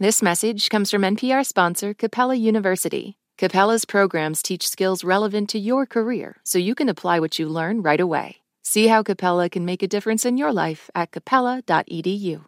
This message comes from NPR sponsor Capella University. Capella's programs teach skills relevant to your career so you can apply what you learn right away. See how Capella can make a difference in your life at capella.edu.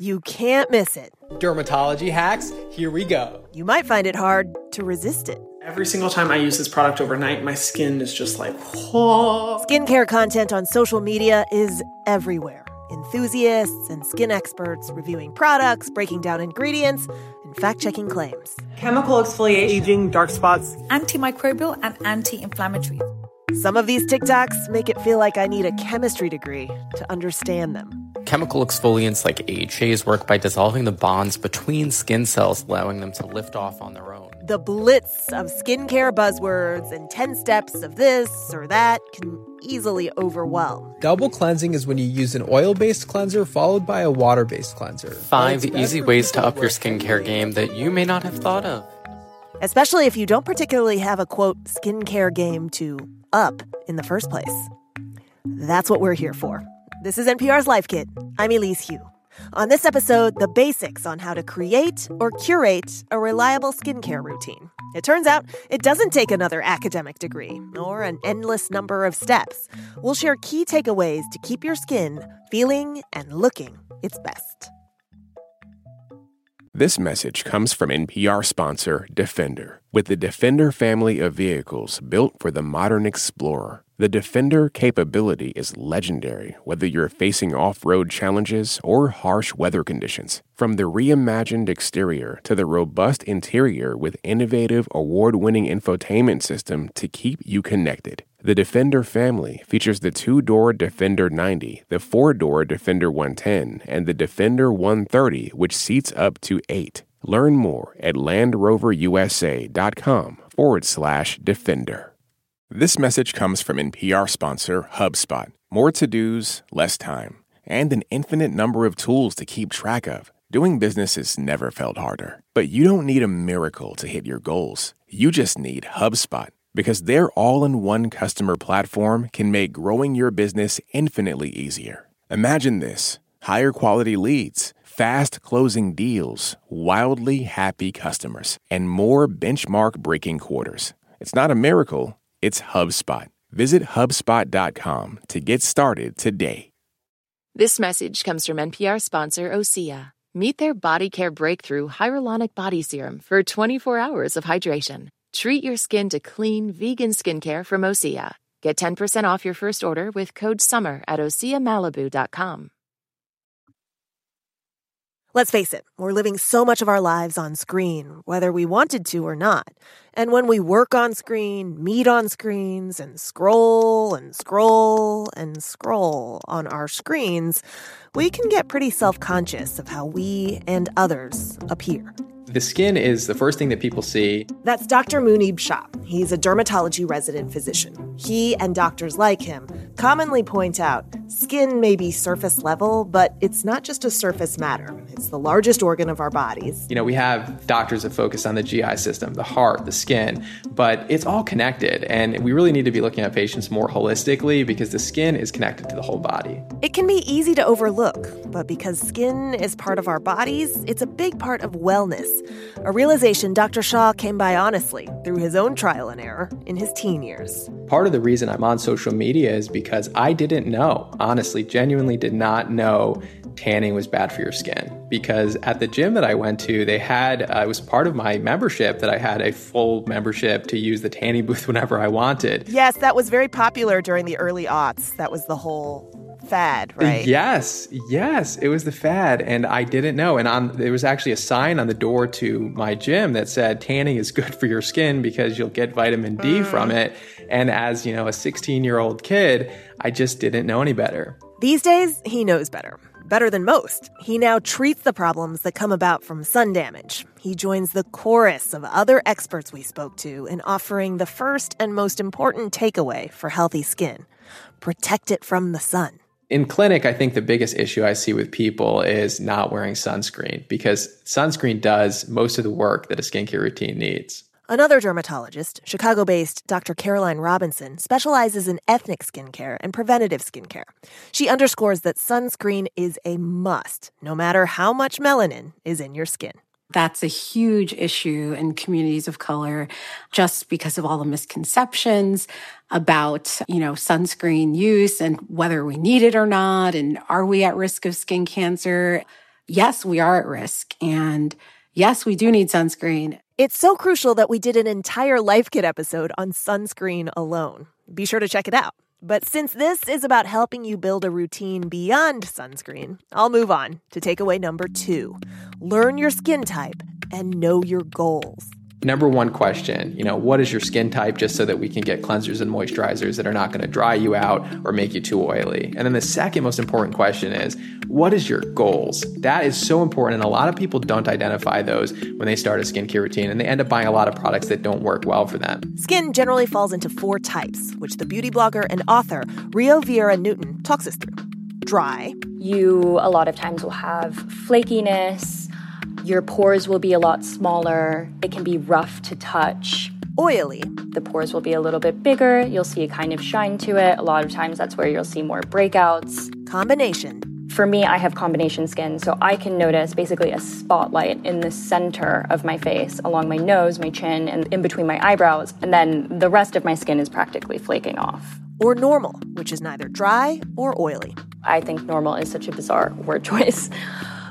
You can't miss it. Dermatology hacks, here we go. You might find it hard to resist it. Every single time I use this product overnight, my skin is just like, whoa. Skincare content on social media is everywhere enthusiasts and skin experts reviewing products, breaking down ingredients, and fact checking claims. Chemical exfoliation, aging, dark spots, antimicrobial, and anti inflammatory. Some of these TikToks make it feel like I need a chemistry degree to understand them. Chemical exfoliants like AHAs work by dissolving the bonds between skin cells, allowing them to lift off on their own. The blitz of skincare buzzwords and 10 steps of this or that can easily overwhelm. Double cleansing is when you use an oil based cleanser followed by a water based cleanser. Five easy ways to up your skincare game that you may not have thought of. Especially if you don't particularly have a quote skincare game to up in the first place. That's what we're here for. This is NPR's Life Kit. I'm Elise Hu. On this episode, the basics on how to create or curate a reliable skincare routine. It turns out it doesn't take another academic degree or an endless number of steps. We'll share key takeaways to keep your skin feeling and looking its best. This message comes from NPR sponsor Defender. With the Defender family of vehicles built for the modern explorer, the Defender capability is legendary whether you're facing off road challenges or harsh weather conditions. From the reimagined exterior to the robust interior with innovative award winning infotainment system to keep you connected. The Defender family features the two door Defender 90, the four door Defender 110, and the Defender 130, which seats up to eight. Learn more at LandRoverUSA.com forward slash Defender. This message comes from NPR sponsor HubSpot. More to dos, less time, and an infinite number of tools to keep track of. Doing business has never felt harder. But you don't need a miracle to hit your goals. You just need HubSpot because their all in one customer platform can make growing your business infinitely easier. Imagine this higher quality leads, fast closing deals, wildly happy customers, and more benchmark breaking quarters. It's not a miracle, it's HubSpot. Visit HubSpot.com to get started today. This message comes from NPR sponsor Osea. Meet their body care breakthrough hyaluronic body serum for 24 hours of hydration. Treat your skin to clean, vegan skincare from Osea. Get 10% off your first order with code SUMMER at OseaMalibu.com. Let's face it, we're living so much of our lives on screen, whether we wanted to or not. And when we work on screen, meet on screens, and scroll and scroll and scroll on our screens, we can get pretty self conscious of how we and others appear. The skin is the first thing that people see. That's Dr. Muneeb Shah. He's a dermatology resident physician. He and doctors like him commonly point out skin may be surface level, but it's not just a surface matter. It's the largest organ of our bodies. You know, we have doctors that focus on the GI system, the heart, the skin, but it's all connected. And we really need to be looking at patients more holistically because the skin is connected to the whole body. It can be easy to overlook, but because skin is part of our bodies, it's a big part of wellness. A realization Dr. Shah came by honestly through his own trial and error in his teen years. Part of the reason I'm on social media is because I didn't know, honestly, genuinely did not know tanning was bad for your skin. Because at the gym that I went to, they had, uh, it was part of my membership that I had a full membership to use the tanning booth whenever I wanted. Yes, that was very popular during the early aughts. That was the whole fad, right? Yes, yes, it was the fad, and I didn't know. And on there was actually a sign on the door to my gym that said tanning is good for your skin because you'll get vitamin D mm. from it. And as you know, a 16 year old kid, I just didn't know any better. These days, he knows better. Better than most. He now treats the problems that come about from sun damage. He joins the chorus of other experts we spoke to in offering the first and most important takeaway for healthy skin protect it from the sun in clinic, I think the biggest issue I see with people is not wearing sunscreen because sunscreen does most of the work that a skincare routine needs. Another dermatologist, Chicago based Dr. Caroline Robinson, specializes in ethnic skincare and preventative skincare. She underscores that sunscreen is a must, no matter how much melanin is in your skin. That's a huge issue in communities of color just because of all the misconceptions about, you know, sunscreen use and whether we need it or not. And are we at risk of skin cancer? Yes, we are at risk. And yes, we do need sunscreen. It's so crucial that we did an entire Life Kit episode on sunscreen alone. Be sure to check it out. But since this is about helping you build a routine beyond sunscreen, I'll move on to takeaway number two. Learn your skin type and know your goals number one question, you know, what is your skin type just so that we can get cleansers and moisturizers that are not going to dry you out or make you too oily. And then the second most important question is, what is your goals? That is so important and a lot of people don't identify those when they start a skincare routine and they end up buying a lot of products that don't work well for them. Skin generally falls into four types, which the beauty blogger and author Rio Viera Newton talks us through. Dry. You a lot of times will have flakiness, your pores will be a lot smaller. It can be rough to touch. Oily. The pores will be a little bit bigger. You'll see a kind of shine to it. A lot of times that's where you'll see more breakouts. Combination. For me, I have combination skin, so I can notice basically a spotlight in the center of my face, along my nose, my chin, and in between my eyebrows, and then the rest of my skin is practically flaking off. Or normal, which is neither dry or oily. I think normal is such a bizarre word choice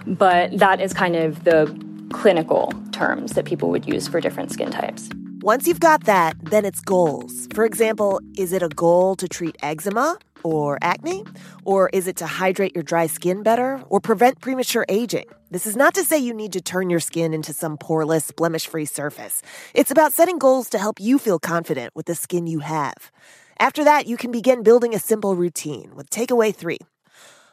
but that is kind of the clinical terms that people would use for different skin types. Once you've got that, then it's goals. For example, is it a goal to treat eczema or acne? Or is it to hydrate your dry skin better or prevent premature aging? This is not to say you need to turn your skin into some poreless, blemish free surface. It's about setting goals to help you feel confident with the skin you have. After that, you can begin building a simple routine with takeaway three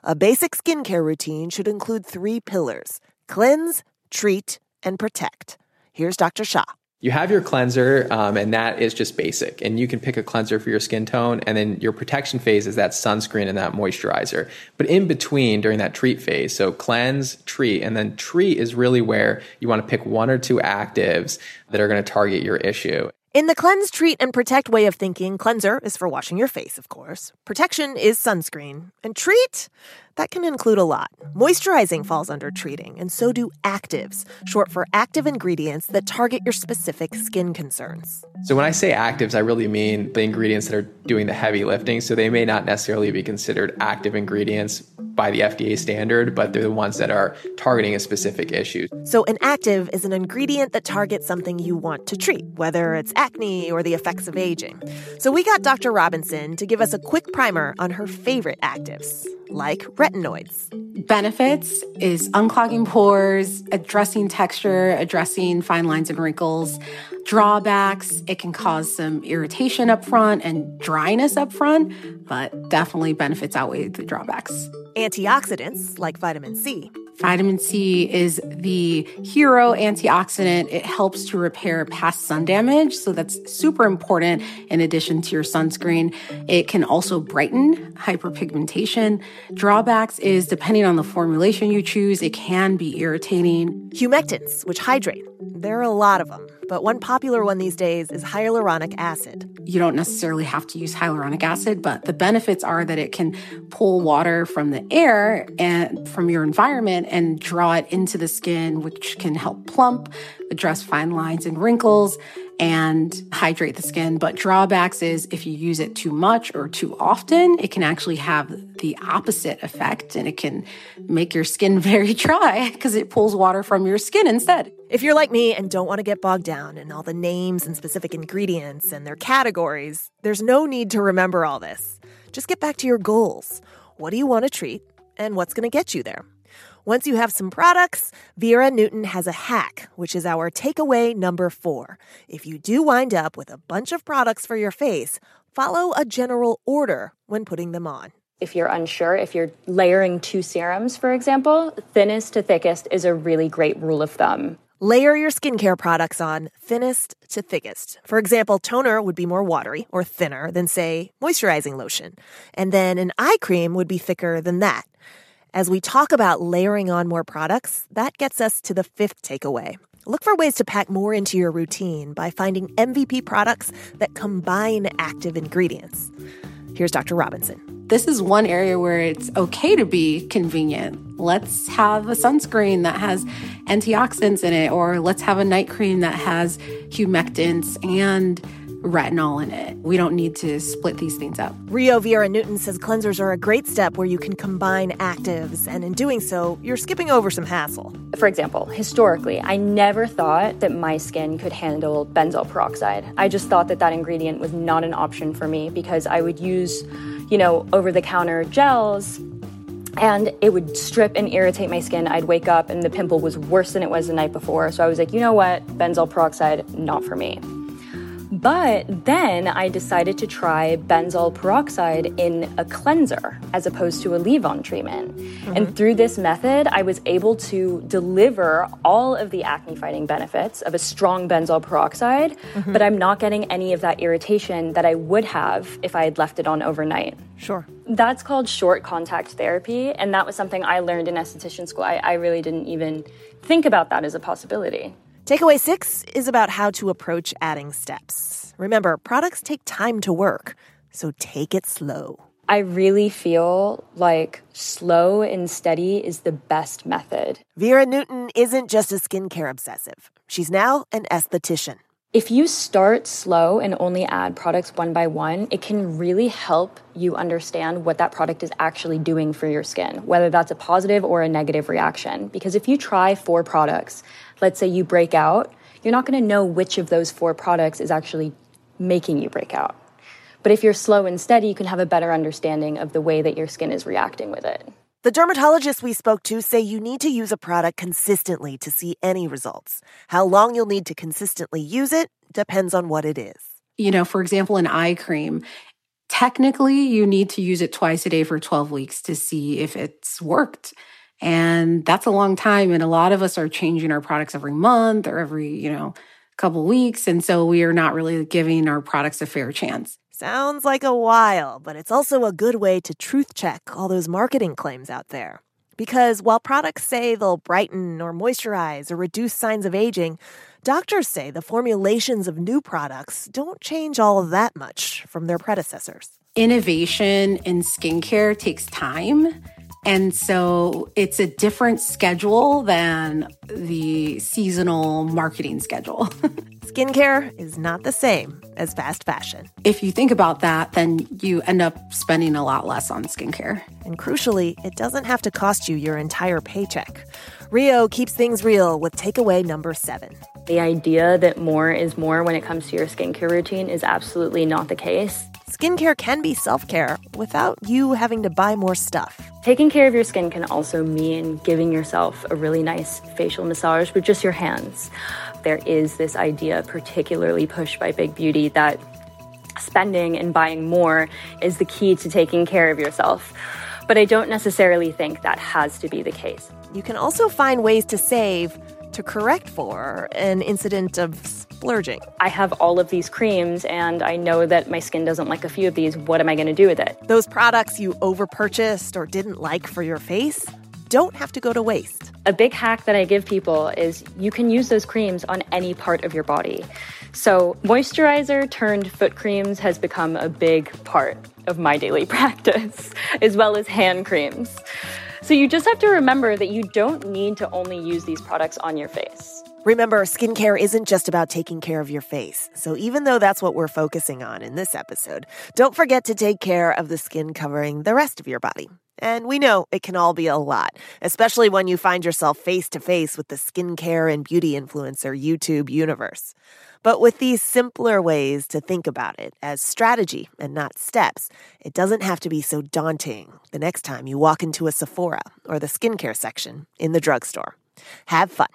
a basic skincare routine should include three pillars cleanse, treat, and protect. Here's Dr. Shah. You have your cleanser, um, and that is just basic. And you can pick a cleanser for your skin tone, and then your protection phase is that sunscreen and that moisturizer. But in between, during that treat phase, so cleanse, treat, and then treat is really where you want to pick one or two actives that are going to target your issue. In the cleanse, treat, and protect way of thinking, cleanser is for washing your face, of course. Protection is sunscreen. And treat? That can include a lot. Moisturizing falls under treating, and so do actives, short for active ingredients that target your specific skin concerns. So, when I say actives, I really mean the ingredients that are doing the heavy lifting. So, they may not necessarily be considered active ingredients by the FDA standard, but they're the ones that are targeting a specific issue. So, an active is an ingredient that targets something you want to treat, whether it's acne or the effects of aging. So, we got Dr. Robinson to give us a quick primer on her favorite actives, like retinoids. Benefits is unclogging pores, addressing texture, addressing fine lines and wrinkles. Drawbacks, it can cause some irritation up front and dryness up front, but definitely benefits outweigh the drawbacks. Antioxidants, like vitamin C, Vitamin C is the hero antioxidant. It helps to repair past sun damage. So that's super important in addition to your sunscreen. It can also brighten hyperpigmentation. Drawbacks is depending on the formulation you choose, it can be irritating. Humectants, which hydrate. There are a lot of them but one popular one these days is hyaluronic acid. You don't necessarily have to use hyaluronic acid, but the benefits are that it can pull water from the air and from your environment and draw it into the skin, which can help plump, address fine lines and wrinkles, and hydrate the skin. But drawbacks is if you use it too much or too often, it can actually have the opposite effect and it can make your skin very dry because it pulls water from your skin instead. If you're like me and don't want to get bogged down in all the names and specific ingredients and their categories, there's no need to remember all this. Just get back to your goals. What do you want to treat and what's going to get you there? Once you have some products, Viera Newton has a hack, which is our takeaway number four. If you do wind up with a bunch of products for your face, follow a general order when putting them on. If you're unsure, if you're layering two serums, for example, thinnest to thickest is a really great rule of thumb. Layer your skincare products on thinnest to thickest. For example, toner would be more watery or thinner than, say, moisturizing lotion. And then an eye cream would be thicker than that. As we talk about layering on more products, that gets us to the fifth takeaway Look for ways to pack more into your routine by finding MVP products that combine active ingredients. Here's Dr. Robinson. This is one area where it's okay to be convenient. Let's have a sunscreen that has antioxidants in it, or let's have a night cream that has humectants and retinol in it. We don't need to split these things up. Rio Viera Newton says cleansers are a great step where you can combine actives, and in doing so, you're skipping over some hassle. For example, historically, I never thought that my skin could handle benzoyl peroxide. I just thought that that ingredient was not an option for me because I would use, you know, over the counter gels and it would strip and irritate my skin. I'd wake up and the pimple was worse than it was the night before. So I was like, you know what? Benzoyl peroxide, not for me. But then I decided to try benzoyl peroxide in a cleanser as opposed to a leave on treatment. Mm-hmm. And through this method, I was able to deliver all of the acne fighting benefits of a strong benzoyl peroxide, mm-hmm. but I'm not getting any of that irritation that I would have if I had left it on overnight. Sure. That's called short contact therapy. And that was something I learned in esthetician school. I, I really didn't even think about that as a possibility. Takeaway six is about how to approach adding steps. Remember, products take time to work, so take it slow. I really feel like slow and steady is the best method. Viera Newton isn't just a skincare obsessive, she's now an esthetician. If you start slow and only add products one by one, it can really help you understand what that product is actually doing for your skin, whether that's a positive or a negative reaction. Because if you try four products let's say you break out, you're not going to know which of those four products is actually making you break out. But if you're slow and steady, you can have a better understanding of the way that your skin is reacting with it. The dermatologists we spoke to say you need to use a product consistently to see any results. How long you'll need to consistently use it depends on what it is. You know, for example, an eye cream, technically you need to use it twice a day for 12 weeks to see if it's worked. And that's a long time. And a lot of us are changing our products every month or every, you know, couple weeks. And so we are not really giving our products a fair chance. Sounds like a while, but it's also a good way to truth check all those marketing claims out there. Because while products say they'll brighten or moisturize or reduce signs of aging, doctors say the formulations of new products don't change all that much from their predecessors. Innovation in skincare takes time. And so it's a different schedule than the seasonal marketing schedule. Skincare is not the same as fast fashion. If you think about that, then you end up spending a lot less on skincare. And crucially, it doesn't have to cost you your entire paycheck. Rio keeps things real with takeaway number seven. The idea that more is more when it comes to your skincare routine is absolutely not the case. Skincare can be self care without you having to buy more stuff. Taking care of your skin can also mean giving yourself a really nice facial massage with just your hands. There is this idea, particularly pushed by Big Beauty, that spending and buying more is the key to taking care of yourself. But I don't necessarily think that has to be the case. You can also find ways to save to correct for an incident of splurging. I have all of these creams and I know that my skin doesn't like a few of these. What am I going to do with it? Those products you overpurchased or didn't like for your face don't have to go to waste. A big hack that I give people is you can use those creams on any part of your body. So, moisturizer turned foot creams has become a big part of my daily practice, as well as hand creams. So, you just have to remember that you don't need to only use these products on your face. Remember, skincare isn't just about taking care of your face. So even though that's what we're focusing on in this episode, don't forget to take care of the skin covering the rest of your body. And we know it can all be a lot, especially when you find yourself face to face with the skincare and beauty influencer YouTube universe. But with these simpler ways to think about it as strategy and not steps, it doesn't have to be so daunting the next time you walk into a Sephora or the skincare section in the drugstore. Have fun.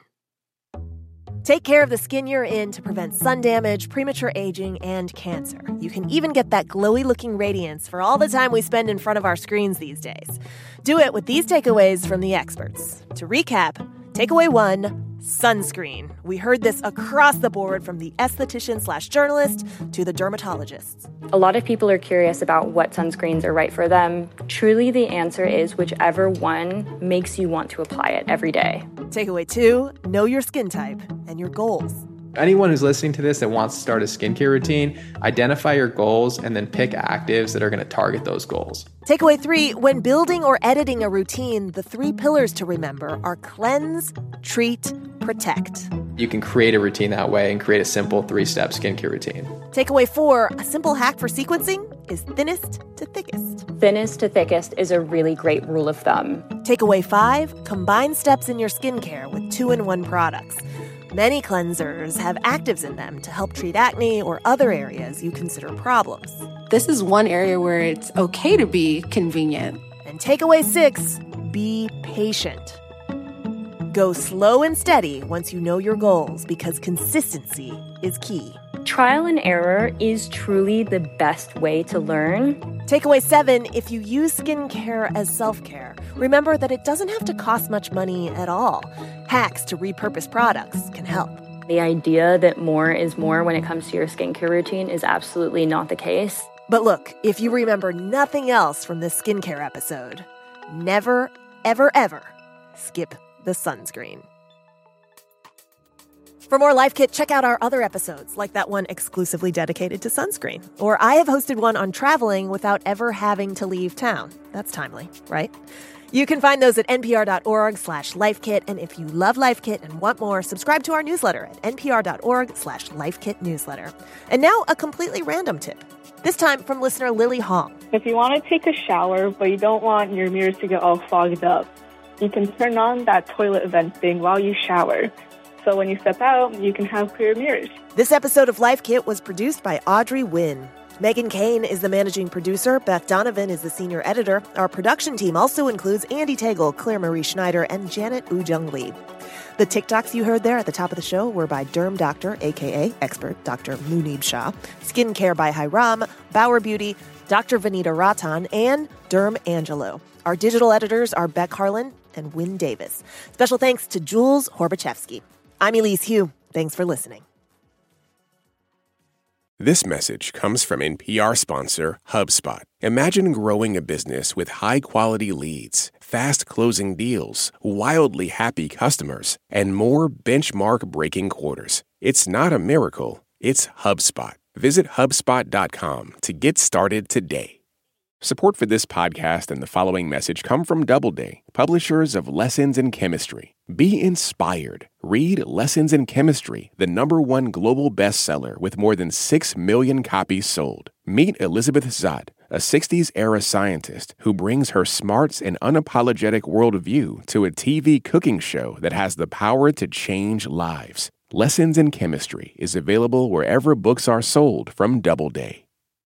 Take care of the skin you're in to prevent sun damage, premature aging, and cancer. You can even get that glowy looking radiance for all the time we spend in front of our screens these days. Do it with these takeaways from the experts. To recap, takeaway one sunscreen. We heard this across the board from the esthetician slash journalist to the dermatologists. A lot of people are curious about what sunscreens are right for them. Truly, the answer is whichever one makes you want to apply it every day. Takeaway two know your skin type and your goals. Anyone who's listening to this that wants to start a skincare routine, identify your goals and then pick actives that are going to target those goals. Takeaway three when building or editing a routine, the three pillars to remember are cleanse, treat, protect. You can create a routine that way and create a simple three step skincare routine. Takeaway four a simple hack for sequencing is thinnest to thickest. Thinnest to thickest is a really great rule of thumb. Takeaway five combine steps in your skincare with two in one products. Many cleansers have actives in them to help treat acne or other areas you consider problems. This is one area where it's okay to be convenient. And takeaway six be patient. Go slow and steady once you know your goals because consistency is key. Trial and error is truly the best way to learn. Takeaway seven if you use skincare as self care, remember that it doesn't have to cost much money at all. Hacks to repurpose products can help. The idea that more is more when it comes to your skincare routine is absolutely not the case. But look, if you remember nothing else from this skincare episode, never, ever, ever skip the sunscreen. For more Life Kit, check out our other episodes, like that one exclusively dedicated to sunscreen. Or I have hosted one on traveling without ever having to leave town. That's timely, right? You can find those at npr.org slash lifekit. And if you love Life Kit and want more, subscribe to our newsletter at npr.org slash lifekit newsletter. And now a completely random tip. This time from listener Lily Hong. If you want to take a shower, but you don't want your mirrors to get all fogged up, you can turn on that toilet vent thing while you shower. So when you step out, you can have clear mirrors. This episode of Life Kit was produced by Audrey Nguyen. Meghan Keane is the managing producer. Beth Donovan is the senior editor. Our production team also includes Andee Tagle, Claire Marie Schneider, and Janet Woojeong Lee. The TikToks you heard there at the top of the show were by Derm Doctor, aka expert Dr. Muneeb Shah, Skincare by Hyram, Bauer Beauty, Dr. Vanita Rattan, and Derm Angelo. Our digital editors are Beck Harlan and Wynne Davis. Special thanks to Jules Horbachevsky. I'm Elise Hu. Thanks for listening. This message comes from NPR sponsor HubSpot. Imagine growing a business with high quality leads, fast closing deals, wildly happy customers, and more benchmark breaking quarters. It's not a miracle, it's HubSpot. Visit HubSpot.com to get started today. Support for this podcast and the following message come from Doubleday, publishers of Lessons in Chemistry. Be inspired. Read Lessons in Chemistry, the number one global bestseller with more than 6 million copies sold. Meet Elizabeth Zott, a 60s era scientist who brings her smarts and unapologetic worldview to a TV cooking show that has the power to change lives. Lessons in Chemistry is available wherever books are sold from Doubleday.